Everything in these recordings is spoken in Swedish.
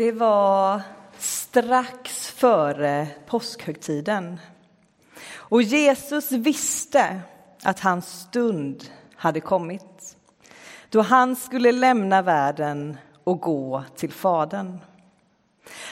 Det var strax före påskhögtiden. Och Jesus visste att hans stund hade kommit då han skulle lämna världen och gå till Fadern.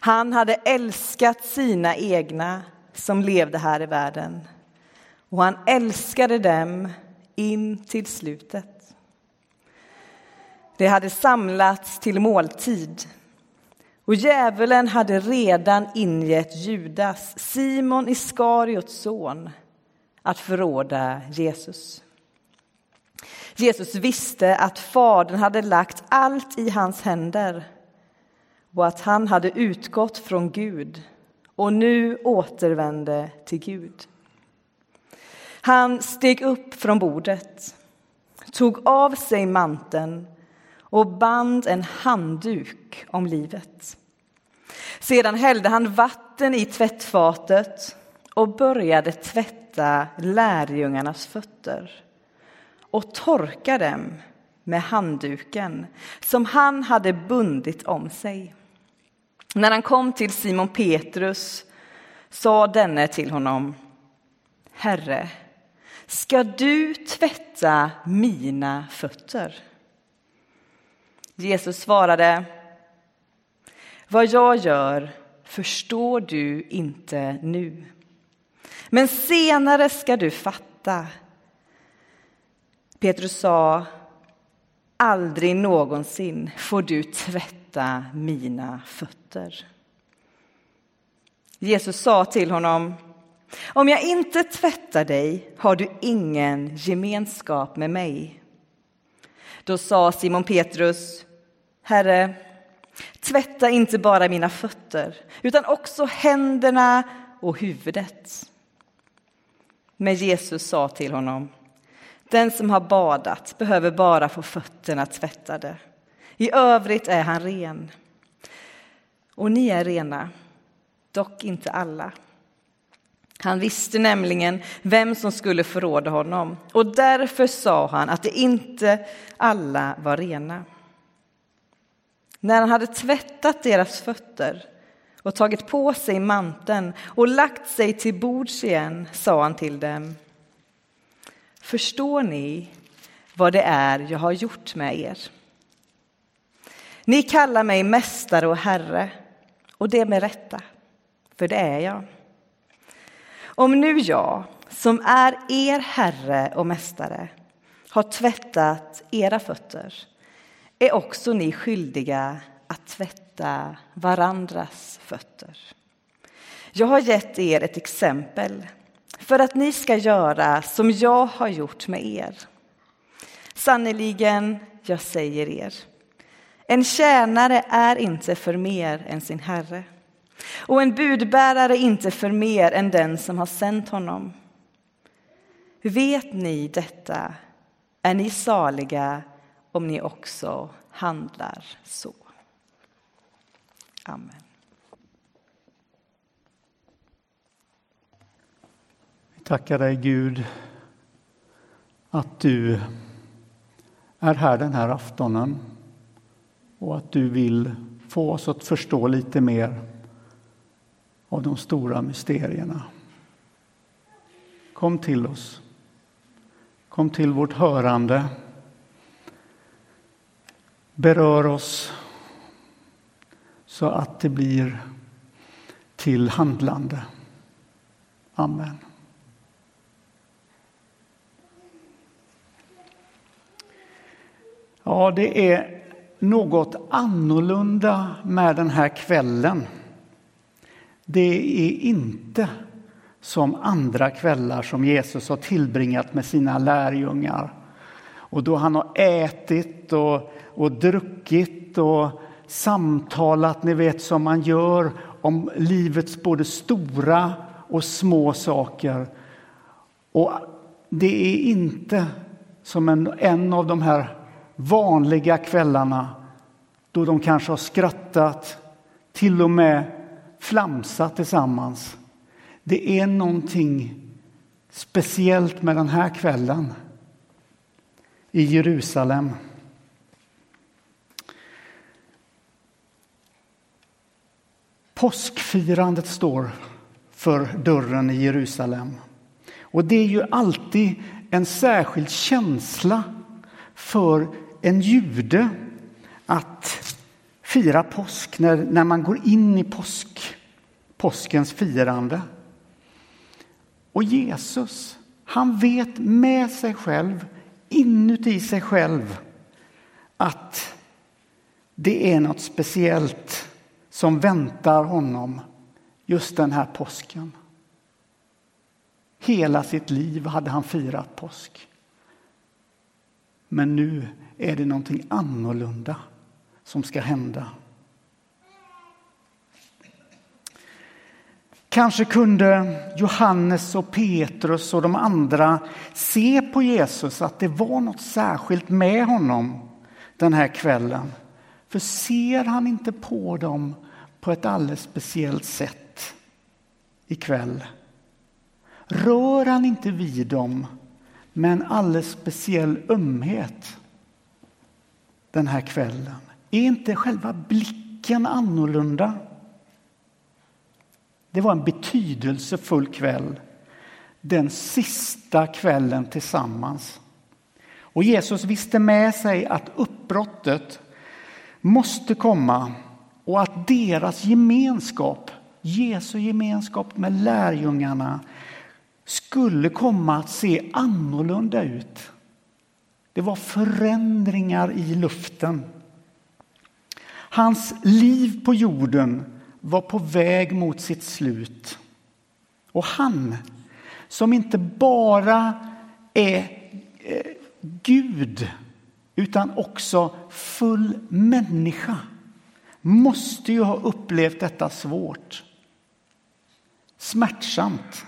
Han hade älskat sina egna som levde här i världen och han älskade dem in till slutet. Det hade samlats till måltid och djävulen hade redan ingett Judas, Simon Iskariots son, att förråda Jesus. Jesus visste att Fadern hade lagt allt i hans händer och att han hade utgått från Gud och nu återvände till Gud. Han steg upp från bordet, tog av sig manteln och band en handduk om livet. Sedan hällde han vatten i tvättfatet och började tvätta lärjungarnas fötter och torka dem med handduken som han hade bundit om sig. När han kom till Simon Petrus sa denne till honom Herre, ska du tvätta mina fötter? Jesus svarade vad jag gör förstår du inte nu men senare ska du fatta. Petrus sa Aldrig någonsin får du tvätta mina fötter. Jesus sa till honom Om jag inte tvättar dig har du ingen gemenskap med mig. Då sa Simon Petrus, Herre, tvätta inte bara mina fötter utan också händerna och huvudet. Men Jesus sa till honom, den som har badat behöver bara få fötterna tvättade. I övrigt är han ren. Och ni är rena, dock inte alla. Han visste nämligen vem som skulle förråda honom och därför sa han att det inte alla var rena. När han hade tvättat deras fötter och tagit på sig manteln och lagt sig till bords igen sa han till dem Förstår ni vad det är jag har gjort med er? Ni kallar mig mästare och herre, och det med rätta, för det är jag. Om nu jag, som är er herre och mästare, har tvättat era fötter är också ni skyldiga att tvätta varandras fötter. Jag har gett er ett exempel för att ni ska göra som jag har gjort med er. Sannerligen, jag säger er, en tjänare är inte för mer än sin herre och en budbärare inte för mer än den som har sänt honom. Vet ni detta är ni saliga om ni också handlar så. Amen. Vi tackar dig Gud att du är här den här aftonen och att du vill få oss att förstå lite mer av de stora mysterierna. Kom till oss. Kom till vårt hörande. Berör oss så att det blir till handlande. Amen. Ja, det är något annorlunda med den här kvällen. Det är inte som andra kvällar som Jesus har tillbringat med sina lärjungar. Och då han har ätit och, och druckit och samtalat, ni vet som man gör om livets både stora och små saker. Och det är inte som en, en av de här vanliga kvällarna då de kanske har skrattat, till och med flamsat tillsammans. Det är någonting speciellt med den här kvällen i Jerusalem. Påskfirandet står för dörren i Jerusalem. Och det är ju alltid en särskild känsla för en jude att fira påsk när, när man går in i påsk, påskens firande. Och Jesus, han vet med sig själv, inuti sig själv, att det är något speciellt som väntar honom just den här påsken. Hela sitt liv hade han firat påsk. Men nu är det någonting annorlunda som ska hända. Kanske kunde Johannes och Petrus och de andra se på Jesus att det var något särskilt med honom den här kvällen. För ser han inte på dem på ett alldeles speciellt sätt ikväll? Rör han inte vid dem med en alldeles speciell ömhet den här kvällen? Är inte själva blicken annorlunda? Det var en betydelsefull kväll. Den sista kvällen tillsammans. Och Jesus visste med sig att uppbrottet måste komma och att deras gemenskap, Jesu gemenskap med lärjungarna skulle komma att se annorlunda ut. Det var förändringar i luften. Hans liv på jorden var på väg mot sitt slut. Och han, som inte bara är eh, Gud utan också full människa måste ju ha upplevt detta svårt. Smärtsamt.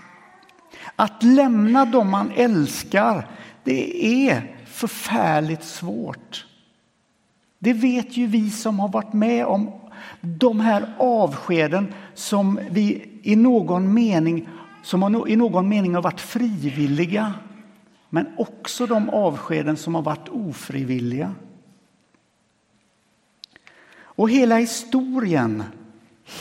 Att lämna dem man älskar, det är förfärligt svårt. Det vet ju vi som har varit med om de här avskeden som vi i någon mening, som i någon mening har varit frivilliga men också de avskeden som har varit ofrivilliga. Och hela historien,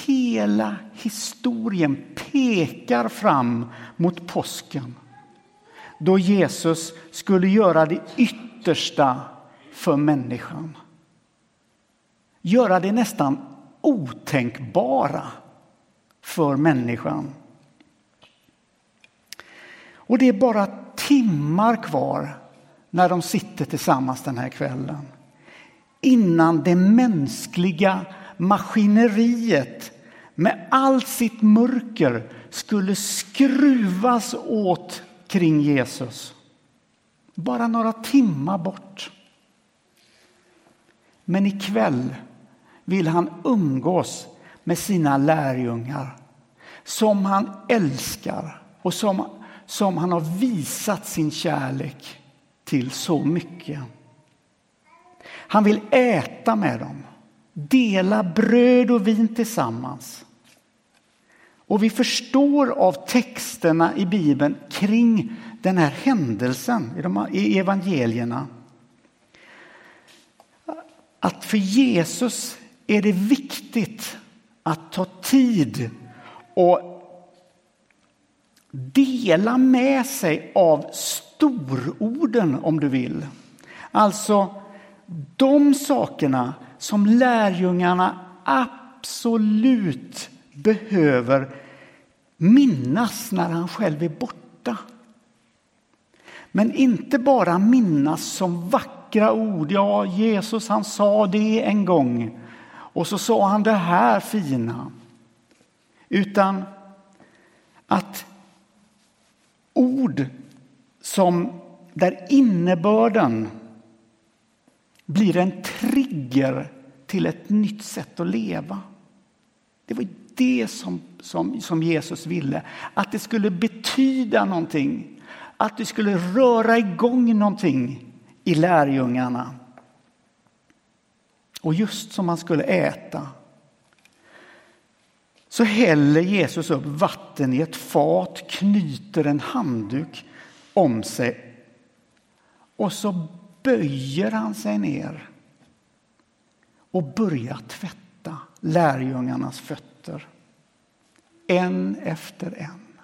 hela historien pekar fram mot påsken då Jesus skulle göra det yttersta för människan. Göra det nästan otänkbara för människan. Och det är bara timmar kvar när de sitter tillsammans den här kvällen innan det mänskliga maskineriet med allt sitt mörker skulle skruvas åt kring Jesus. Bara några timmar bort. Men ikväll vill han umgås med sina lärjungar som han älskar och som, som han har visat sin kärlek till så mycket. Han vill äta med dem, dela bröd och vin tillsammans. Och vi förstår av texterna i Bibeln kring den här händelsen i, de, i evangelierna att för Jesus är det viktigt att ta tid och dela med sig av stororden om du vill. Alltså de sakerna som lärjungarna absolut behöver minnas när han själv är borta. Men inte bara minnas som vackra ord. Ja, Jesus han sa det en gång och så sa han det här fina. Utan att ord som där innebörden blir en trigger till ett nytt sätt att leva. Det var det som, som, som Jesus ville, att det skulle betyda någonting. Att det skulle röra igång någonting i lärjungarna. Och just som man skulle äta så häller Jesus upp vatten i ett fat, knyter en handduk om sig och så böjer han sig ner och börjar tvätta lärjungarnas fötter. en efter en.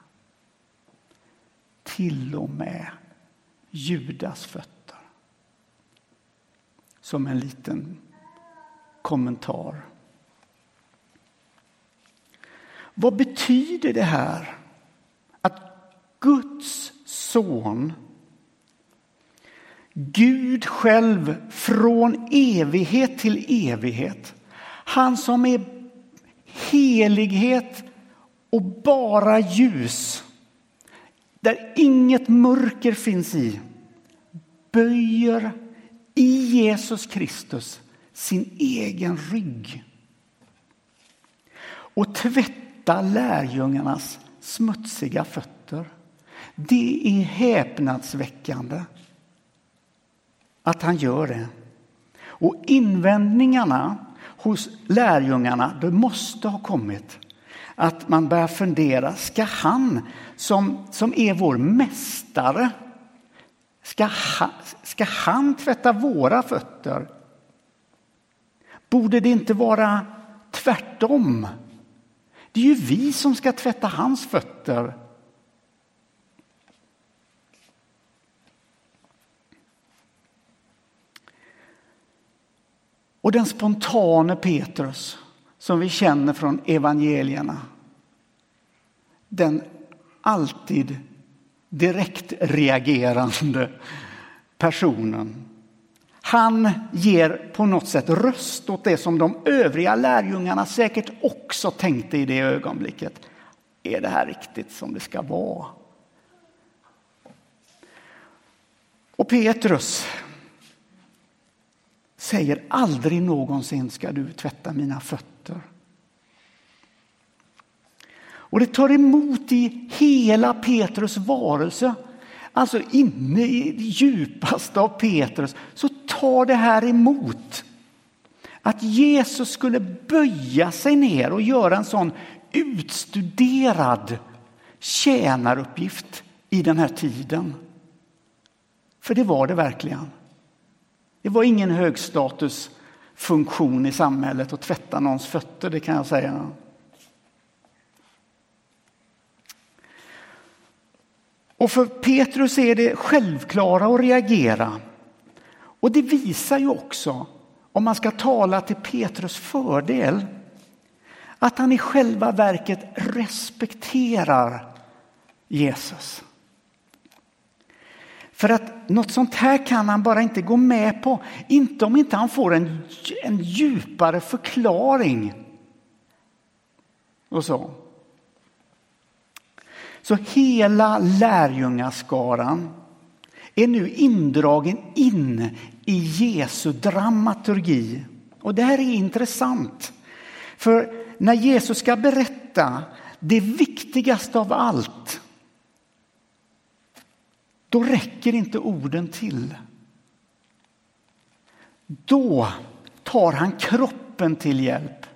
Till och med Judas fötter. Som en liten kommentar. Vad betyder det här? Att Guds son Gud själv från evighet till evighet. Han som är helighet och bara ljus. Där inget mörker finns i. Böjer i Jesus Kristus sin egen rygg. Och tvätta lärjungarnas smutsiga fötter. Det är häpnadsväckande att han gör det. Och invändningarna hos lärjungarna, det måste ha kommit att man börjar fundera, ska han som, som är vår mästare, ska, ha, ska han tvätta våra fötter? Borde det inte vara tvärtom? Det är ju vi som ska tvätta hans fötter. Och den spontane Petrus som vi känner från evangelierna. Den alltid direkt reagerande personen. Han ger på något sätt röst åt det som de övriga lärjungarna säkert också tänkte i det ögonblicket. Är det här riktigt som det ska vara? Och Petrus säger aldrig någonsin ska du tvätta mina fötter. Och det tar emot i hela Petrus varelse. Alltså inne i det djupaste av Petrus så tar det här emot. Att Jesus skulle böja sig ner och göra en sån utstuderad tjänaruppgift i den här tiden. För det var det verkligen. Det var ingen högstatusfunktion i samhället att tvätta någons fötter, det kan jag säga. Och för Petrus är det självklara att reagera. Och det visar ju också, om man ska tala till Petrus fördel, att han i själva verket respekterar Jesus. För att något sånt här kan han bara inte gå med på. Inte om inte han får en, en djupare förklaring. Och så. Så hela lärjungaskaran är nu indragen in i Jesu dramaturgi. Och det här är intressant. För när Jesus ska berätta det viktigaste av allt då räcker inte orden till. Då tar han kroppen till hjälp.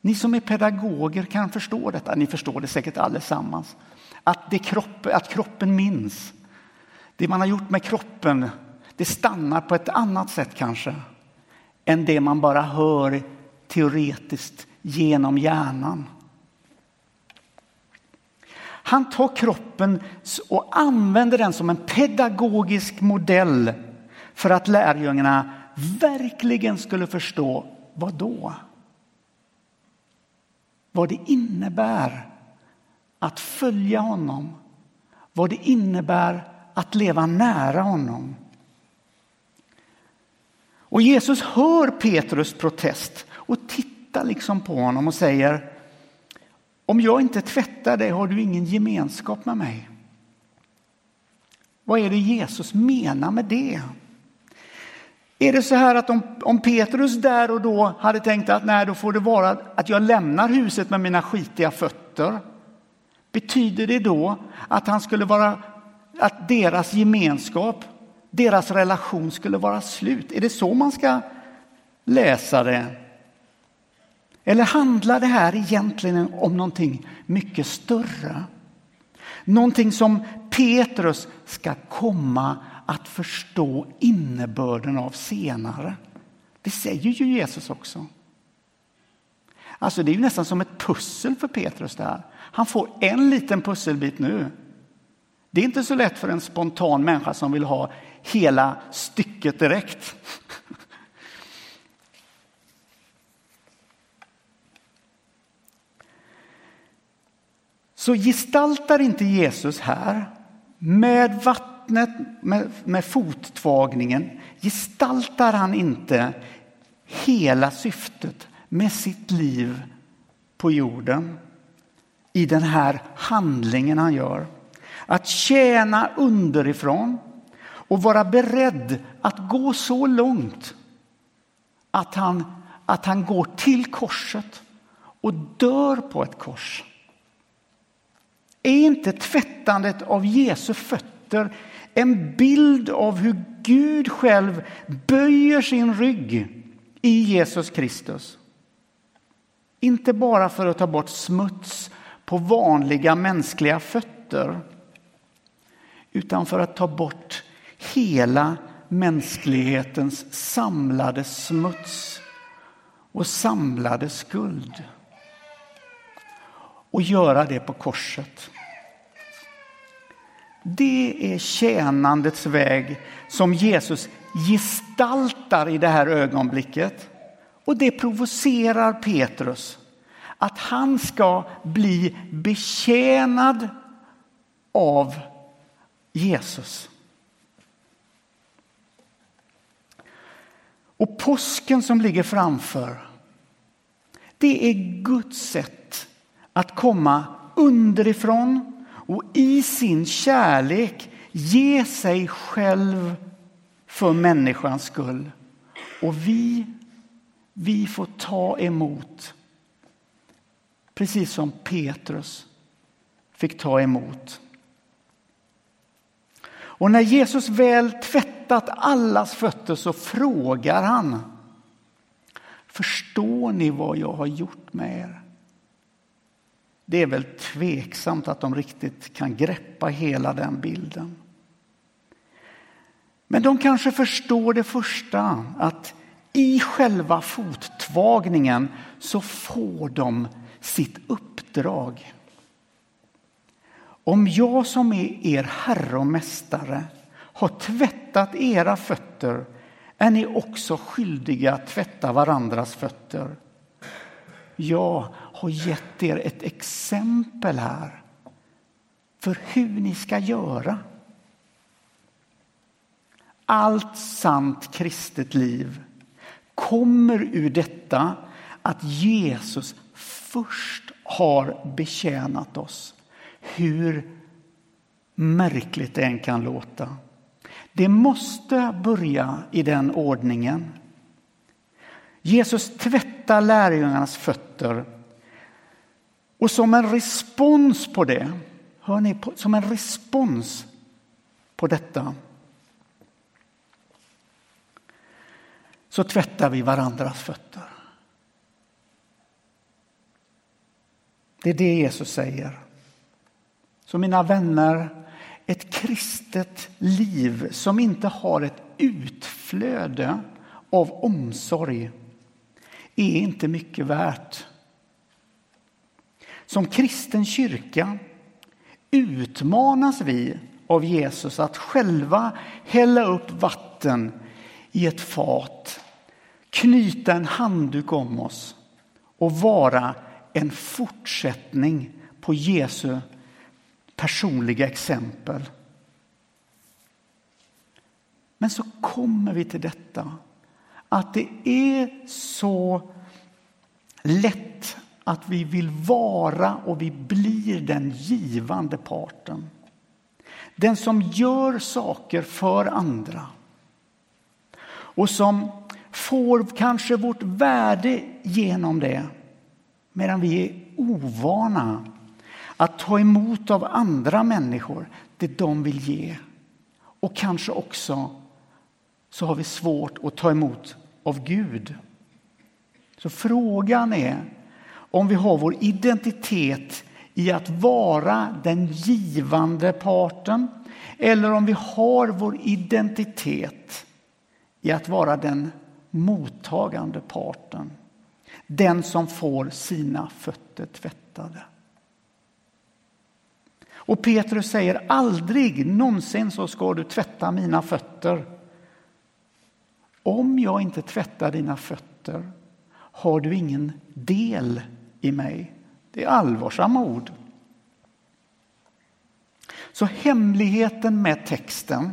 Ni som är pedagoger kan förstå detta, ni förstår det säkert allesammans. Att, det kropp, att kroppen minns. Det man har gjort med kroppen, det stannar på ett annat sätt kanske än det man bara hör teoretiskt genom hjärnan. Han tar kroppen och använder den som en pedagogisk modell för att lärjungarna verkligen skulle förstå vad då? Vad det innebär att följa honom. Vad det innebär att leva nära honom. Och Jesus hör Petrus protest och tittar liksom på honom och säger om jag inte tvättar dig har du ingen gemenskap med mig. Vad är det Jesus menar med det? Är det så här att om, om Petrus där och då hade tänkt att nej, då får det vara att jag lämnar huset med mina skitiga fötter. Betyder det då att han skulle vara, att deras gemenskap, deras relation skulle vara slut? Är det så man ska läsa det? Eller handlar det här egentligen om någonting mycket större? Någonting som Petrus ska komma att förstå innebörden av senare. Det säger ju Jesus också. Alltså det är ju nästan som ett pussel för Petrus där. Han får en liten pusselbit nu. Det är inte så lätt för en spontan människa som vill ha hela stycket direkt. Så gestaltar inte Jesus här med vattnet, med, med fottvagningen, gestaltar han inte hela syftet med sitt liv på jorden i den här handlingen han gör. Att tjäna underifrån och vara beredd att gå så långt att han, att han går till korset och dör på ett kors. Är inte tvättandet av Jesu fötter en bild av hur Gud själv böjer sin rygg i Jesus Kristus? Inte bara för att ta bort smuts på vanliga mänskliga fötter utan för att ta bort hela mänsklighetens samlade smuts och samlade skuld och göra det på korset. Det är tjänandets väg som Jesus gestaltar i det här ögonblicket. Och det provocerar Petrus att han ska bli betjänad av Jesus. Och påsken som ligger framför, det är Guds sätt att komma underifrån och i sin kärlek ge sig själv för människans skull. Och vi, vi får ta emot precis som Petrus fick ta emot. Och när Jesus väl tvättat allas fötter så frågar han Förstår ni vad jag har gjort med er? Det är väl tveksamt att de riktigt kan greppa hela den bilden. Men de kanske förstår det första, att i själva fottvagningen så får de sitt uppdrag. Om jag som är er herre och mästare har tvättat era fötter är ni också skyldiga att tvätta varandras fötter. Jag har gett er ett exempel här för hur ni ska göra. Allt sant kristet liv kommer ur detta att Jesus först har betjänat oss. Hur märkligt det än kan låta. Det måste börja i den ordningen. Jesus tvättar lärjungarnas fötter och som en respons på det, hör ni, som en respons på detta så tvättar vi varandras fötter. Det är det Jesus säger. Så mina vänner, ett kristet liv som inte har ett utflöde av omsorg är inte mycket värt. Som kristen kyrka utmanas vi av Jesus att själva hälla upp vatten i ett fat, knyta en handduk om oss och vara en fortsättning på Jesu personliga exempel. Men så kommer vi till detta att det är så lätt att vi vill vara och vi blir den givande parten. Den som gör saker för andra och som får kanske vårt värde genom det medan vi är ovana att ta emot av andra människor det de vill ge. Och kanske också så har vi svårt att ta emot av Gud. Så frågan är om vi har vår identitet i att vara den givande parten eller om vi har vår identitet i att vara den mottagande parten. den som får sina fötter tvättade. Och Petrus säger aldrig någonsin så ska du tvätta mina fötter. Om jag inte tvättar dina fötter har du ingen del i mig. Det är allvarsamma ord. Så hemligheten med texten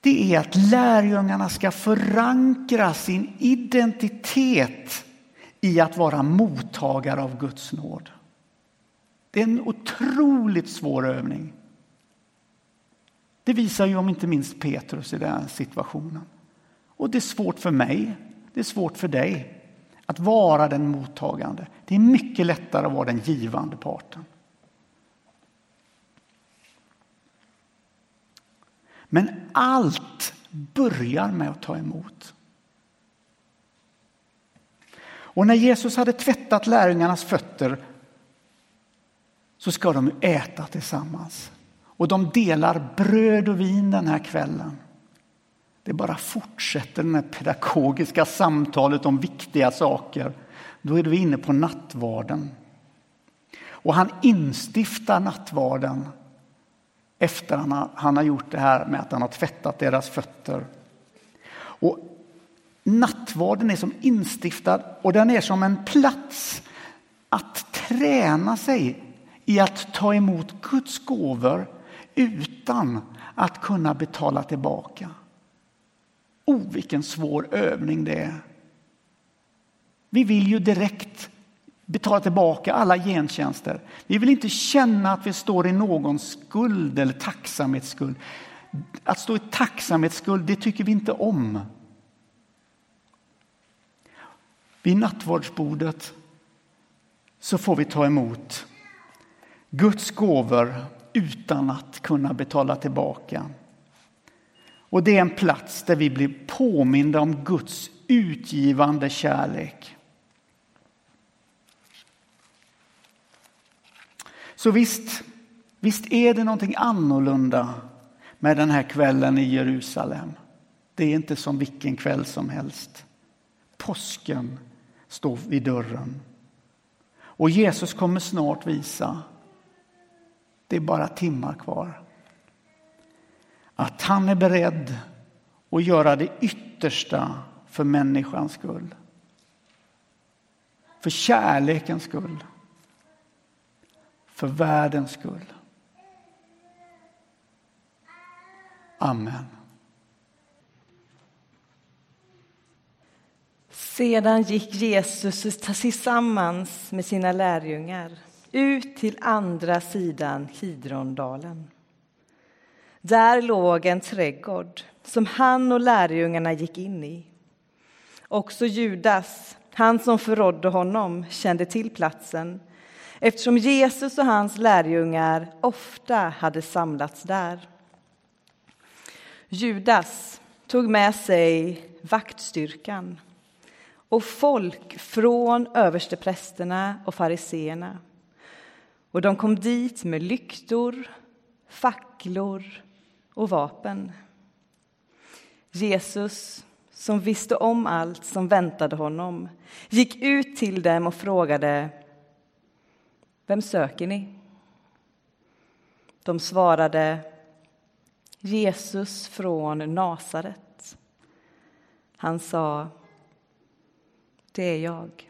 det är att lärjungarna ska förankra sin identitet i att vara mottagare av Guds nåd. Det är en otroligt svår övning. Det visar ju om inte minst Petrus i den här situationen. Och det är svårt för mig, det är svårt för dig att vara den mottagande. Det är mycket lättare att vara den givande parten. Men allt börjar med att ta emot. Och när Jesus hade tvättat lärjungarnas fötter så ska de äta tillsammans. Och de delar bröd och vin den här kvällen. Det bara fortsätter det här pedagogiska samtalet om viktiga saker. Då är vi inne på nattvarden. Och han instiftar nattvarden efter han han har gjort det här med att han har tvättat deras fötter. Och nattvarden är som instiftad och den är som en plats att träna sig i att ta emot Guds gåvor utan att kunna betala tillbaka. Oh, vilken svår övning det är. Vi vill ju direkt betala tillbaka alla gentjänster. Vi vill inte känna att vi står i någons skuld eller tacksamhetsskuld. Att stå i tacksamhetsskuld, det tycker vi inte om. Vid nattvardsbordet så får vi ta emot Guds gåvor utan att kunna betala tillbaka. Och det är en plats där vi blir påminda om Guds utgivande kärlek. Så visst, visst är det någonting annorlunda med den här kvällen i Jerusalem. Det är inte som vilken kväll som helst. Påsken står vid dörren. Och Jesus kommer snart visa, det är bara timmar kvar, att han är beredd att göra det yttersta för människans skull. För kärlekens skull för världens skull. Amen. Sedan gick Jesus tillsammans med sina lärjungar ut till andra sidan Kidrondalen. Där låg en trädgård som han och lärjungarna gick in i. Också Judas, han som förrådde honom, kände till platsen eftersom Jesus och hans lärjungar ofta hade samlats där. Judas tog med sig vaktstyrkan och folk från översteprästerna och fariseerna. Och de kom dit med lyktor, facklor och vapen. Jesus, som visste om allt som väntade honom, gick ut till dem och frågade vem söker ni? De svarade Jesus från Nasaret. Han sa, det är jag.